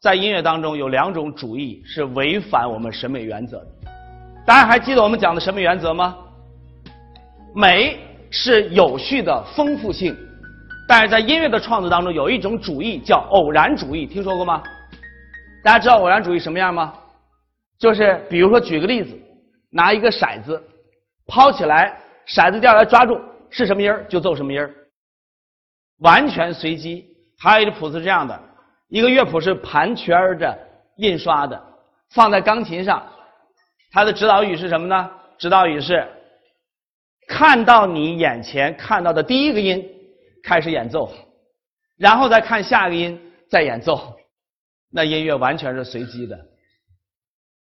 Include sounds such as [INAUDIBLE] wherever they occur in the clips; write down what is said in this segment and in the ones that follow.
在音乐当中有两种主义是违反我们审美原则的。大家还记得我们讲的审美原则吗？美是有序的丰富性，但是在音乐的创作当中有一种主义叫偶然主义，听说过吗？大家知道偶然主义什么样吗？就是比如说举个例子，拿一个骰子抛起来，骰子掉下来抓住是什么音儿就奏什么音儿，完全随机。还有一个谱子是这样的，一个乐谱是盘圈着印刷的，放在钢琴上，它的指导语是什么呢？指导语是看到你眼前看到的第一个音开始演奏，然后再看下一个音再演奏，那音乐完全是随机的。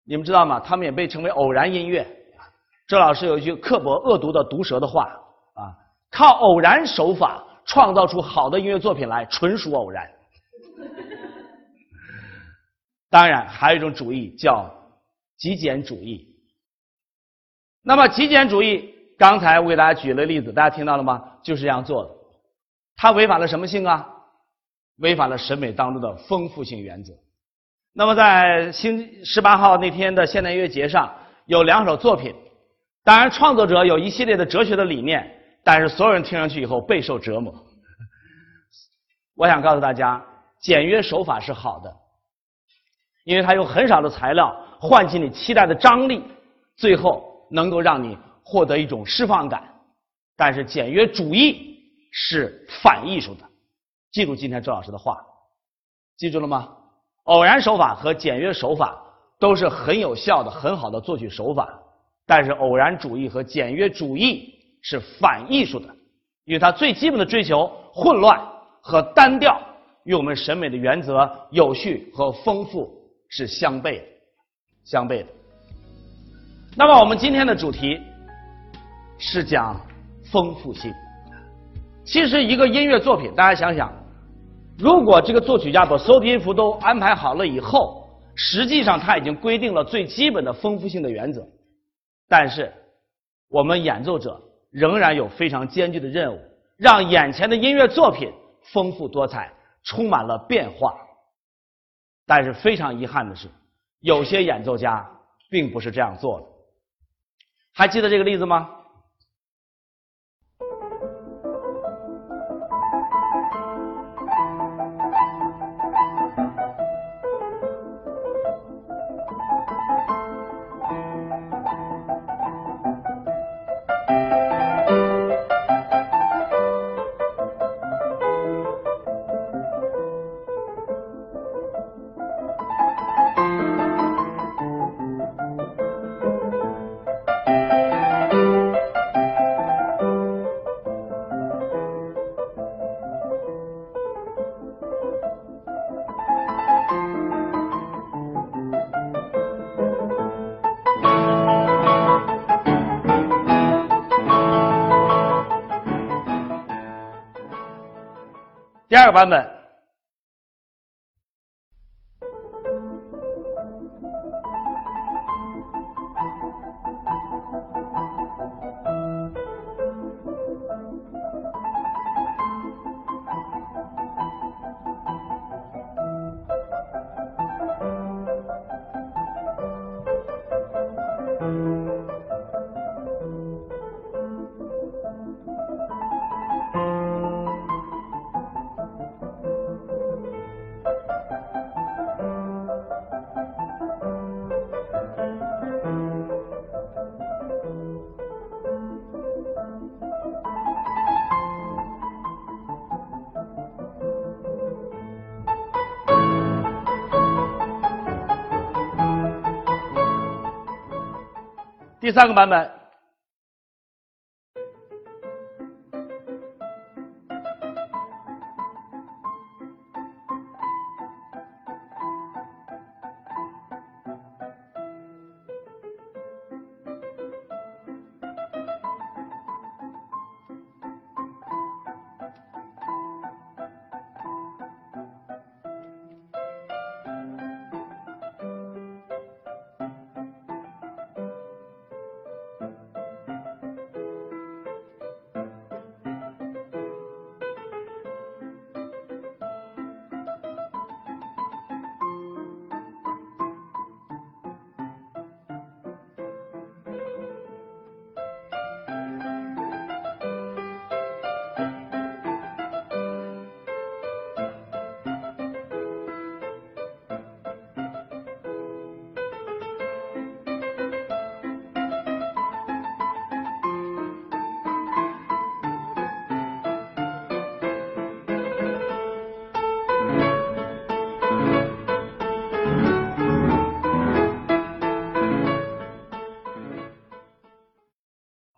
你们知道吗？他们也被称为偶然音乐。周老师有一句刻薄恶毒的毒舌的话啊，靠偶然手法创造出好的音乐作品来，纯属偶然。当然，还有一种主义叫极简主义。那么，极简主义，刚才我给大家举了例子，大家听到了吗？就是这样做的。它违反了什么性啊？违反了审美当中的丰富性原则。那么，在星十八号那天的现代音乐节上，有两首作品。当然，创作者有一系列的哲学的理念，但是所有人听上去以后备受折磨。我想告诉大家，简约手法是好的，因为它用很少的材料唤起你期待的张力，最后能够让你获得一种释放感。但是，简约主义是反艺术的。记住今天周老师的话，记住了吗？偶然手法和简约手法都是很有效的、很好的作曲手法，但是偶然主义和简约主义是反艺术的，因为它最基本的追求混乱和单调，与我们审美的原则有序和丰富是相悖的，相悖的。那么我们今天的主题是讲丰富性。其实一个音乐作品，大家想想。如果这个作曲家把所有的音符都安排好了以后，实际上他已经规定了最基本的丰富性的原则，但是我们演奏者仍然有非常艰巨的任务，让眼前的音乐作品丰富多彩，充满了变化。但是非常遗憾的是，有些演奏家并不是这样做的。还记得这个例子吗？第二个版本。第三个版本。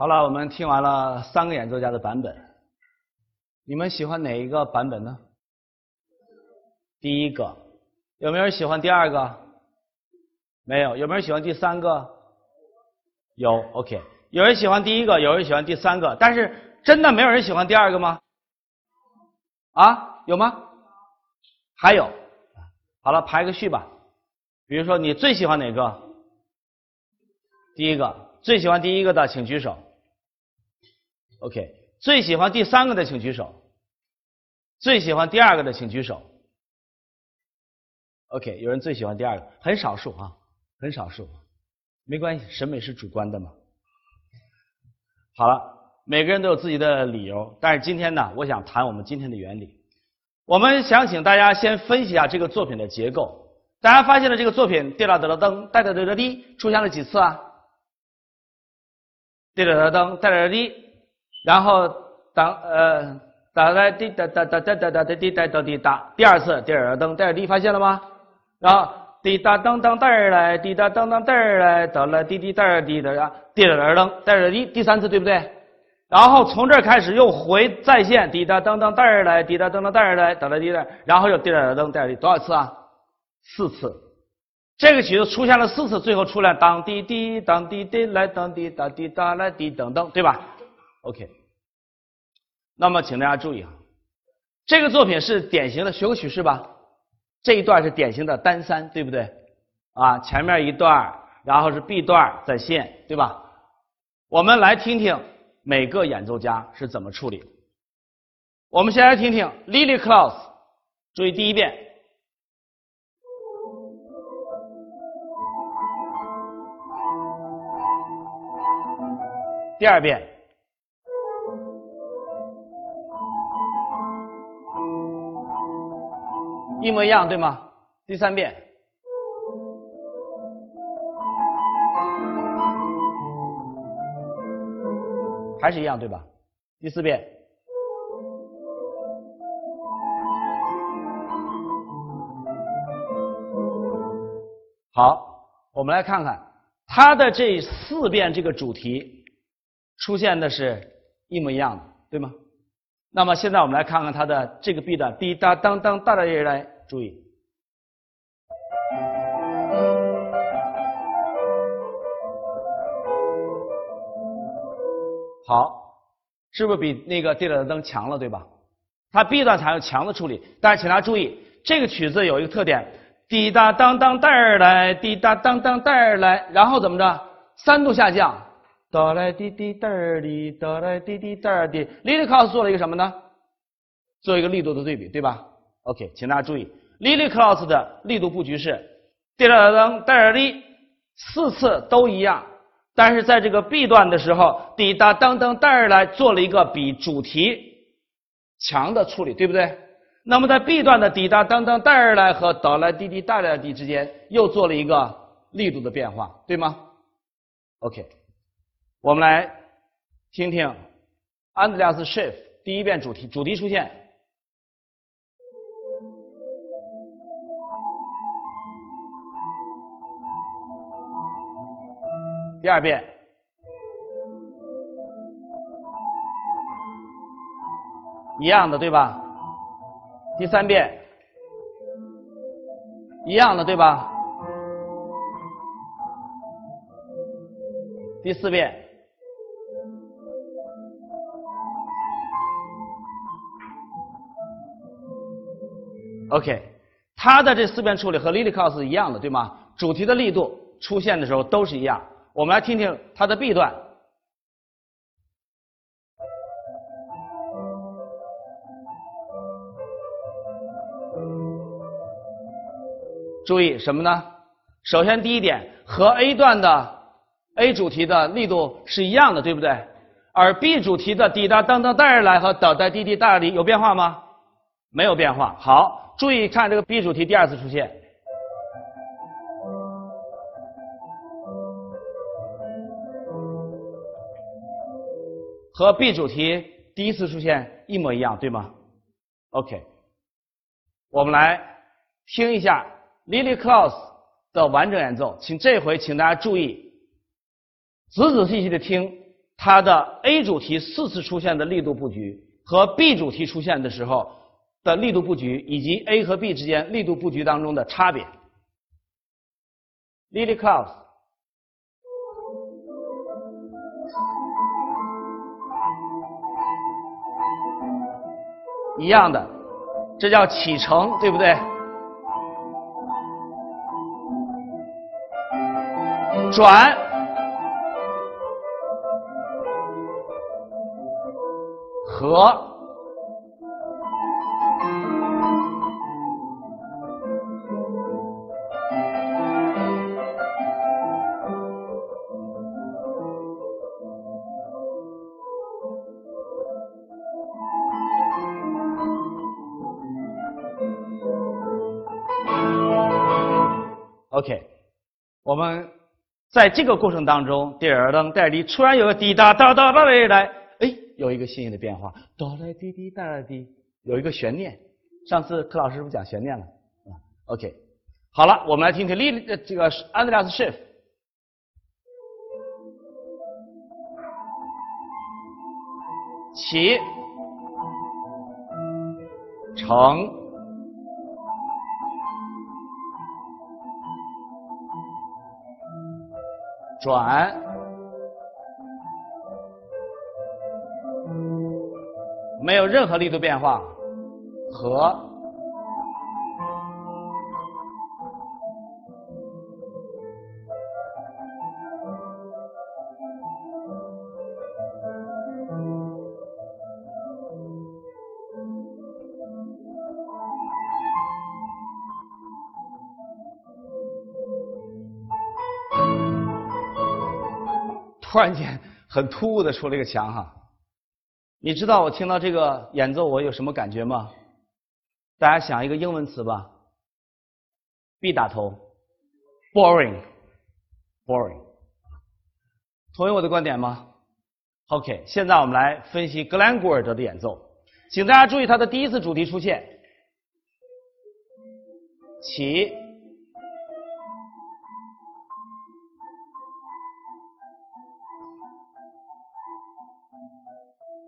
好了，我们听完了三个演奏家的版本，你们喜欢哪一个版本呢？第一个，有没有人喜欢第二个？没有，有没有人喜欢第三个？有，OK。有人喜欢第一个，有人喜欢第三个，但是真的没有人喜欢第二个吗？啊，有吗？还有，好了，排个序吧。比如说，你最喜欢哪个？第一个，最喜欢第一个的，请举手。OK，最喜欢第三个的，请举手。最喜欢第二个的，请举手。OK，有人最喜欢第二个，很少数啊，很少数，没关系，审美是主观的嘛。好了，每个人都有自己的理由，但是今天呢，我想谈我们今天的原理。我们想请大家先分析一下这个作品的结构。大家发现了这个作品，滴啦滴啦噔，哒哒哒哒滴，出现了几次啊？滴啦哒噔，哒哒哒滴，然后当呃哒来滴哒哒哒哒哒哒哒滴哒哒滴哒，第二次滴啦噔，哒哒滴，发现了吗？然后滴哒噔噔哒儿来，滴哒噔噔哒儿来，哒来滴滴哒儿滴的呀，滴啦啦噔，哒哒滴，第三次对不对？然后从这儿开始又回再现，滴哒噔噔哒儿来，滴哒噔噔哒儿来，哒来滴哒，然后又滴啦噔哒滴，多少次啊？四次。这个曲子出现了四次，最后出来当滴滴当滴滴来当滴哒滴哒来滴等等，对吧？OK。那么请大家注意啊，这个作品是典型的学过曲式吧？这一段是典型的单三，对不对？啊，前面一段，然后是 B 段再现，对吧？我们来听听每个演奏家是怎么处理。我们先来听听 Lily Claus，注意第一遍，第二遍。一模一样，对吗？第三遍，还是一样，对吧？第四遍，好，我们来看看它的这四遍这个主题出现的是一模一样的，对吗？那么现在我们来看看它的这个 B 段，滴答当当哒哒一来，注意，好，是不是比那个滴答当强了，对吧？它 B 段采用强的处理，但是请大家注意，这个曲子有一个特点，滴答当当哒儿来，滴答当当哒儿来，然后怎么着？三度下降。哆来滴滴哒儿滴，哆来滴滴哒儿滴。Lily Klaus 做了一个什么呢？做一个力度的对比，对吧？OK，请大家注意，Lily Klaus 的力度布局是滴啦噔哒儿滴，四次都一样，但是在这个 B 段的时候，滴答当当带儿来做了一个比主题强的处理，对不对？那么在 B 段的滴答当当带儿来和哆来滴滴哒啦滴之间又做了一个力度的变化，对吗？OK。我们来听听 Andreas Schiff 第一遍主题，主题出现，第二遍，一样的对吧？第三遍，一样的对吧？第四遍。OK，它的这四遍处理和 Lily Klaus 一样的，对吗？主题的力度出现的时候都是一样。我们来听听它的 B 段，注意什么呢？首先第一点，和 A 段的 A 主题的力度是一样的，对不对？而 B 主题的滴答当当带而来和哒哒滴滴哒滴有变化吗？没有变化。好。注意看这个 B 主题第二次出现，和 B 主题第一次出现一模一样，对吗？OK，我们来听一下 Lily Klaus 的完整演奏，请这回请大家注意，仔仔细细的听它的 A 主题四次出现的力度布局和 B 主题出现的时候的力度布局，以及 A 和 B 之间力度布局当中的差别。Lily Cloud 一样的，这叫启程，对不对？转和。我们在这个过程当中，第二噔带滴，突然有个滴答答答答来来，哎，有一个新颖的变化，哆来滴滴答来滴，有一个悬念。上次柯老师是不是讲悬念了？啊，OK，好了，我们来听听丽这个安德烈斯·舍夫，起，成。转，没有任何力度变化，和。突然间很突兀的出了一个墙哈，你知道我听到这个演奏我有什么感觉吗？大家想一个英文词吧，B 打头，boring，boring，同意我的观点吗？OK，现在我们来分析格兰古尔德的演奏，请大家注意他的第一次主题出现，起。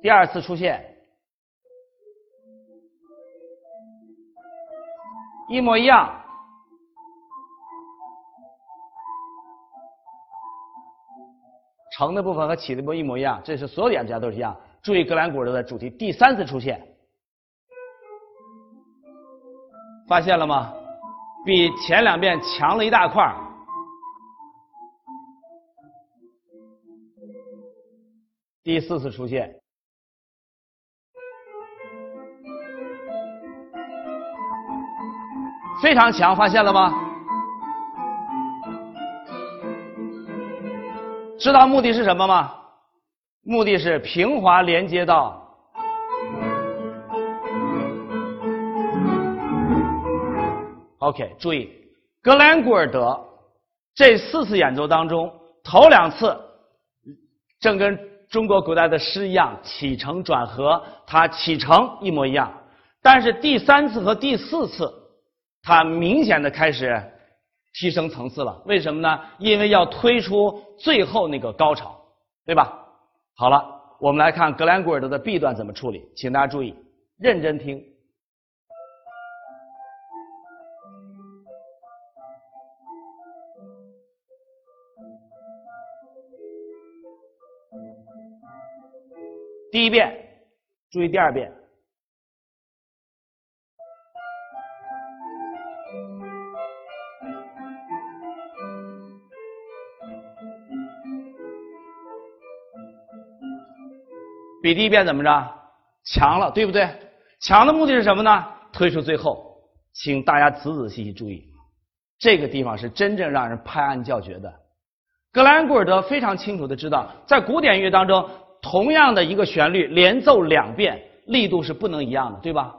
第二次出现，一模一样，成的部分和起的部分一模一样，这是所有演奏家都是一样。注意格兰古尔的主题第三次出现，发现了吗？比前两遍强了一大块儿第四次出现。非常强，发现了吗？知道目的是什么吗？目的是平滑连接到。OK，注意，格兰古尔德这四次演奏当中，头两次正跟中国古代的诗一样，起承转合，它起承一模一样，但是第三次和第四次。它明显的开始提升层次了，为什么呢？因为要推出最后那个高潮，对吧？好了，我们来看格兰古尔德的 B 段怎么处理，请大家注意，认真听。第一遍，注意第二遍。比第一遍怎么着强了，对不对？强的目的是什么呢？推出最后，请大家仔仔细细注意，这个地方是真正让人拍案叫绝的。格兰古尔德非常清楚的知道，在古典乐当中，同样的一个旋律连奏两遍，力度是不能一样的，对吧？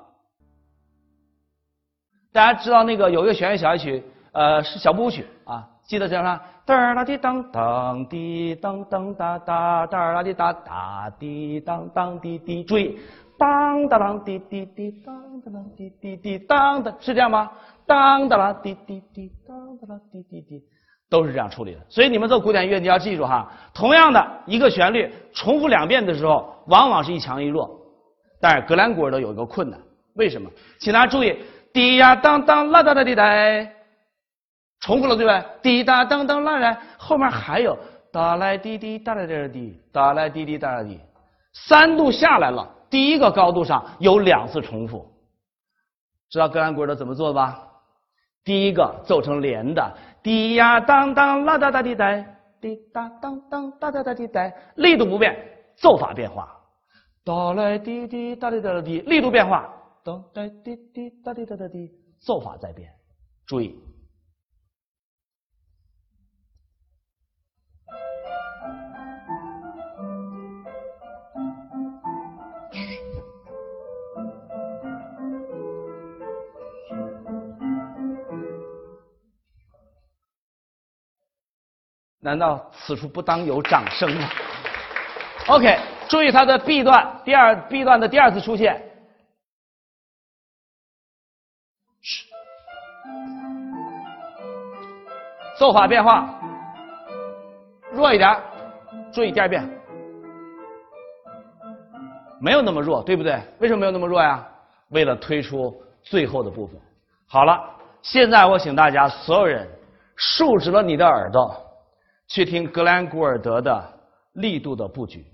大家知道那个有一个弦乐小夜曲，呃，是小步舞曲啊。记得叫啥？哒啦滴当当滴当当哒哒哒啦滴哒哒滴当当滴滴，注意，当哒当滴滴滴当哒当滴滴滴当的，是这样吗？当哒啦滴滴滴当哒啦滴滴滴，都是这样处理的。所以你们做古典音乐，你要记住哈，同样的一个旋律重复两遍的时候，往往是一强一弱。但是格兰古尔德有一个困难，为什么？请大家注意，滴呀当当啦哒哒滴哒，重复了对吧？滴答当当啦啦，后面还有哒来滴滴哒来滴滴哒来滴滴哒来滴，三度下来了，第一个高度上有两次重复。知道格兰古尔德怎么做吧？第一个奏成连的，滴呀当当啦哒哒滴哒，滴答当当哒哒哒滴哒，力度不变，奏法变化。哒来滴滴哒滴哒滴，力度变化，哒来滴滴哒滴哒哒滴，奏法在变。注意，难道此处不当有掌声吗？OK。注意它的 B 段，第二 B 段的第二次出现，奏法变化，弱一点，注意第二遍，没有那么弱，对不对？为什么没有那么弱呀？为了推出最后的部分。好了，现在我请大家所有人竖直了你的耳朵，去听格兰古尔德的力度的布局。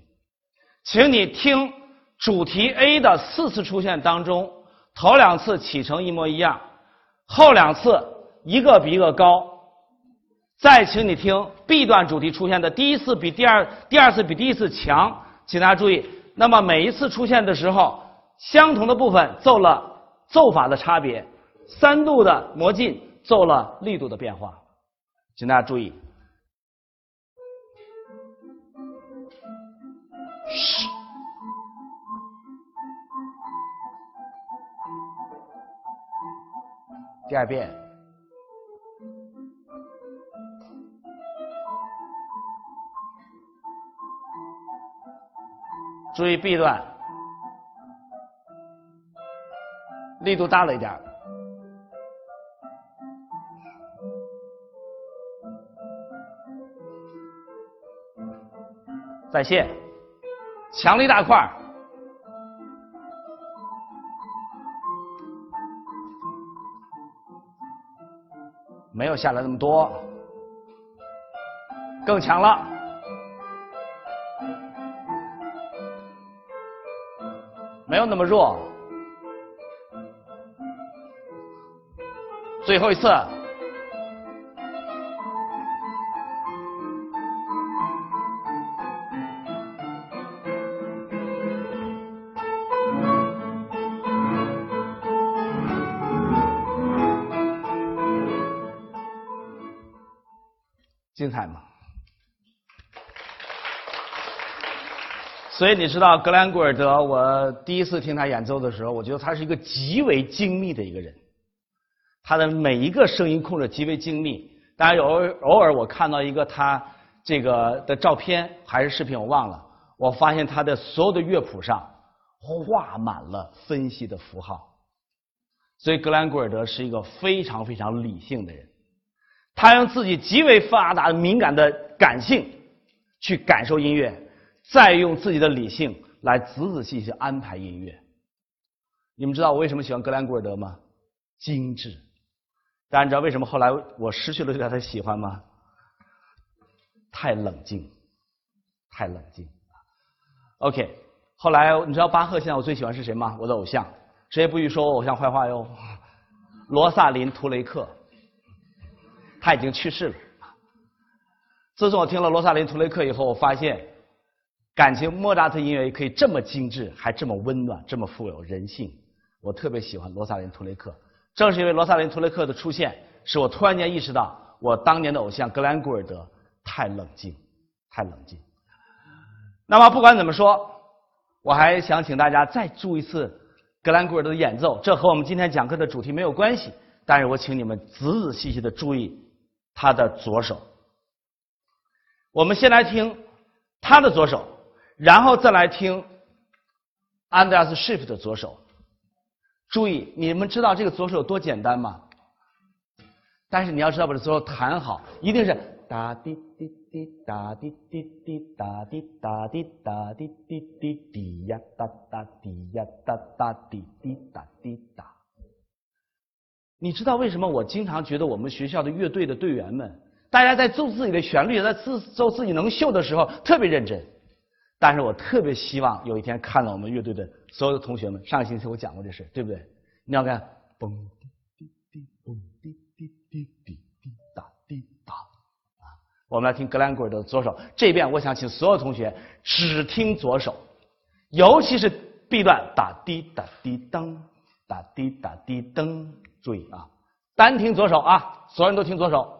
请你听主题 A 的四次出现当中，头两次起承一模一样，后两次一个比一个高。再请你听 B 段主题出现的第一次比第二第二次比第一次强，请大家注意。那么每一次出现的时候，相同的部分奏了奏法的差别，三度的魔镜奏了力度的变化，请大家注意。第二遍，注意 B 段，力度大了一点。再现，强力大块没有下来那么多，更强了，没有那么弱，最后一次。精彩吗？所以你知道格兰古尔德，我第一次听他演奏的时候，我觉得他是一个极为精密的一个人，他的每一个声音控制极为精密。当然，有偶尔我看到一个他这个的照片还是视频，我忘了，我发现他的所有的乐谱上画满了分析的符号。所以格兰古尔德是一个非常非常理性的人。他用自己极为发达的、敏感的感性去感受音乐，再用自己的理性来仔仔细细安排音乐。你们知道我为什么喜欢格兰古尔德吗？精致。大家知道为什么后来我失去了对他的喜欢吗？太冷静，太冷静。OK，后来你知道巴赫现在我最喜欢是谁吗？我的偶像，谁也不许说我偶像坏话哟。罗萨林·图雷克。他已经去世了。自从我听了罗萨林·图雷克以后，我发现，感情莫扎特音乐也可以这么精致，还这么温暖，这么富有人性。我特别喜欢罗萨林·图雷克。正是因为罗萨林·图雷克的出现，使我突然间意识到，我当年的偶像格兰古尔德太冷静，太冷静。那么不管怎么说，我还想请大家再注一次格兰古尔德的演奏。这和我们今天讲课的主题没有关系，但是我请你们仔仔细细的注意。他的左手，我们先来听他的左手，然后再来听安德烈斯·施 f 的左手。注意，你们知道这个左手有多简单吗？但是你要知道，把这左手弹好，一定是哒滴滴滴哒滴滴滴哒滴哒滴哒滴滴滴滴呀哒哒滴呀哒哒滴滴哒滴哒。你知道为什么我经常觉得我们学校的乐队的队员们，大家在奏自己的旋律，在自奏自己能秀的时候特别认真。但是我特别希望有一天看到我们乐队的所有的同学们。上个星期我讲过这事，对不对？你要看，嘣滴滴滴，嘣滴滴滴滴滴哒滴哒啊！我们来听格兰古尔的左手。这边我想请所有同学只听左手，尤其是 B 段，哒滴哒滴噔，哒滴哒滴噔。注意啊，单听左手啊，所有人都听左手。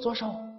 左手。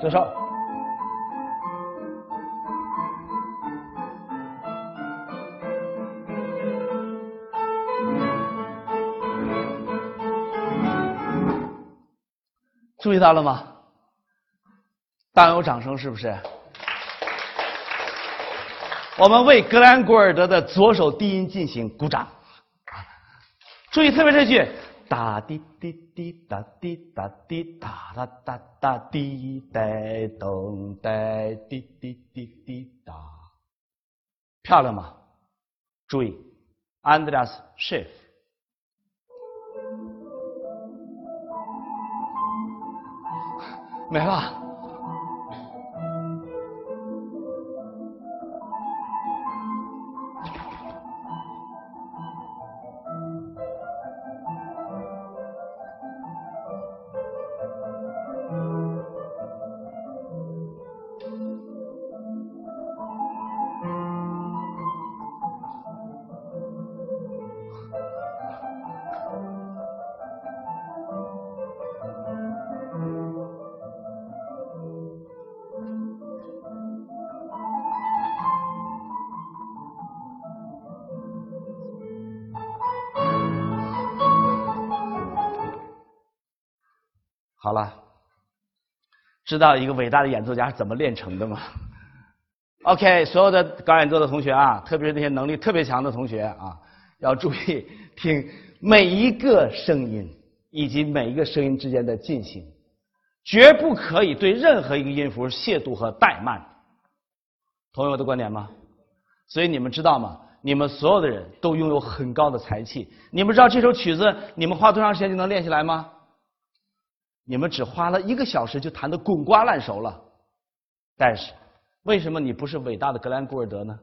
注意左手，注意到了吗？当有掌声是不是？我们为格兰古尔德的左手低音进行鼓掌。注意，特别这句。哒滴滴滴答滴答滴答啦哒哒滴答咚带滴滴滴滴答，漂亮吗？注意，Andreas Schiff，没了。好了，知道一个伟大的演奏家是怎么练成的吗？[LAUGHS] OK，所有的高演奏的同学啊，特别是那些能力特别强的同学啊，要注意听每一个声音以及每一个声音之间的进行，绝不可以对任何一个音符亵渎和怠慢。同意我的观点吗？所以你们知道吗？你们所有的人都拥有很高的才气。你们知道这首曲子你们花多长时间就能练下来吗？你们只花了一个小时就弹得滚瓜烂熟了，但是为什么你不是伟大的格兰古尔德呢？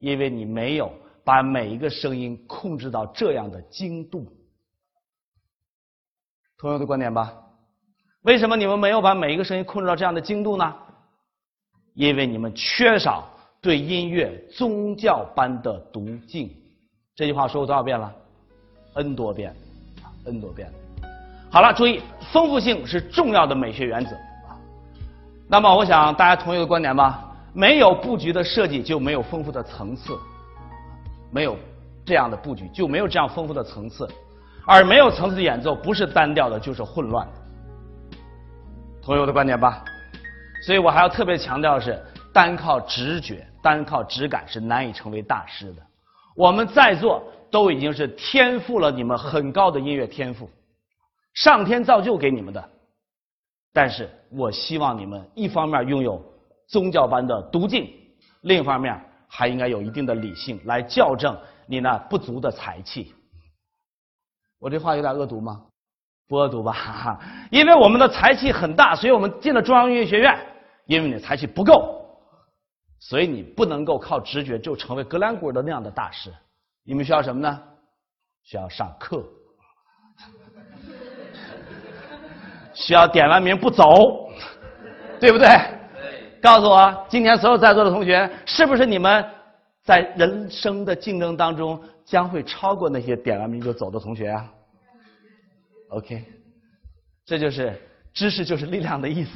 因为你没有把每一个声音控制到这样的精度。同样的观点吧？为什么你们没有把每一个声音控制到这样的精度呢？因为你们缺少对音乐宗教般的读敬。这句话说过多少遍了？n 多遍，n 多遍。好了，注意，丰富性是重要的美学原则啊。那么，我想大家同意我的观点吧？没有布局的设计就没有丰富的层次，没有这样的布局就没有这样丰富的层次，而没有层次的演奏不是单调的，就是混乱的。同意我的观点吧？所以我还要特别强调的是，单靠直觉、单靠直感是难以成为大师的。我们在座都已经是天赋了你们很高的音乐天赋。上天造就给你们的，但是我希望你们一方面拥有宗教般的笃敬，另一方面还应该有一定的理性来校正你那不足的才气。我这话有点恶毒吗？不恶毒吧，哈 [LAUGHS] 哈因为我们的才气很大，所以我们进了中央音乐学院。因为你的才气不够，所以你不能够靠直觉就成为格兰古尔的那样的大师。你们需要什么呢？需要上课，需要点完名不走，[LAUGHS] 对不对？告诉我，今天所有在座的同学，是不是你们在人生的竞争当中将会超过那些点完名就走的同学啊？OK，这就是知识就是力量的意思。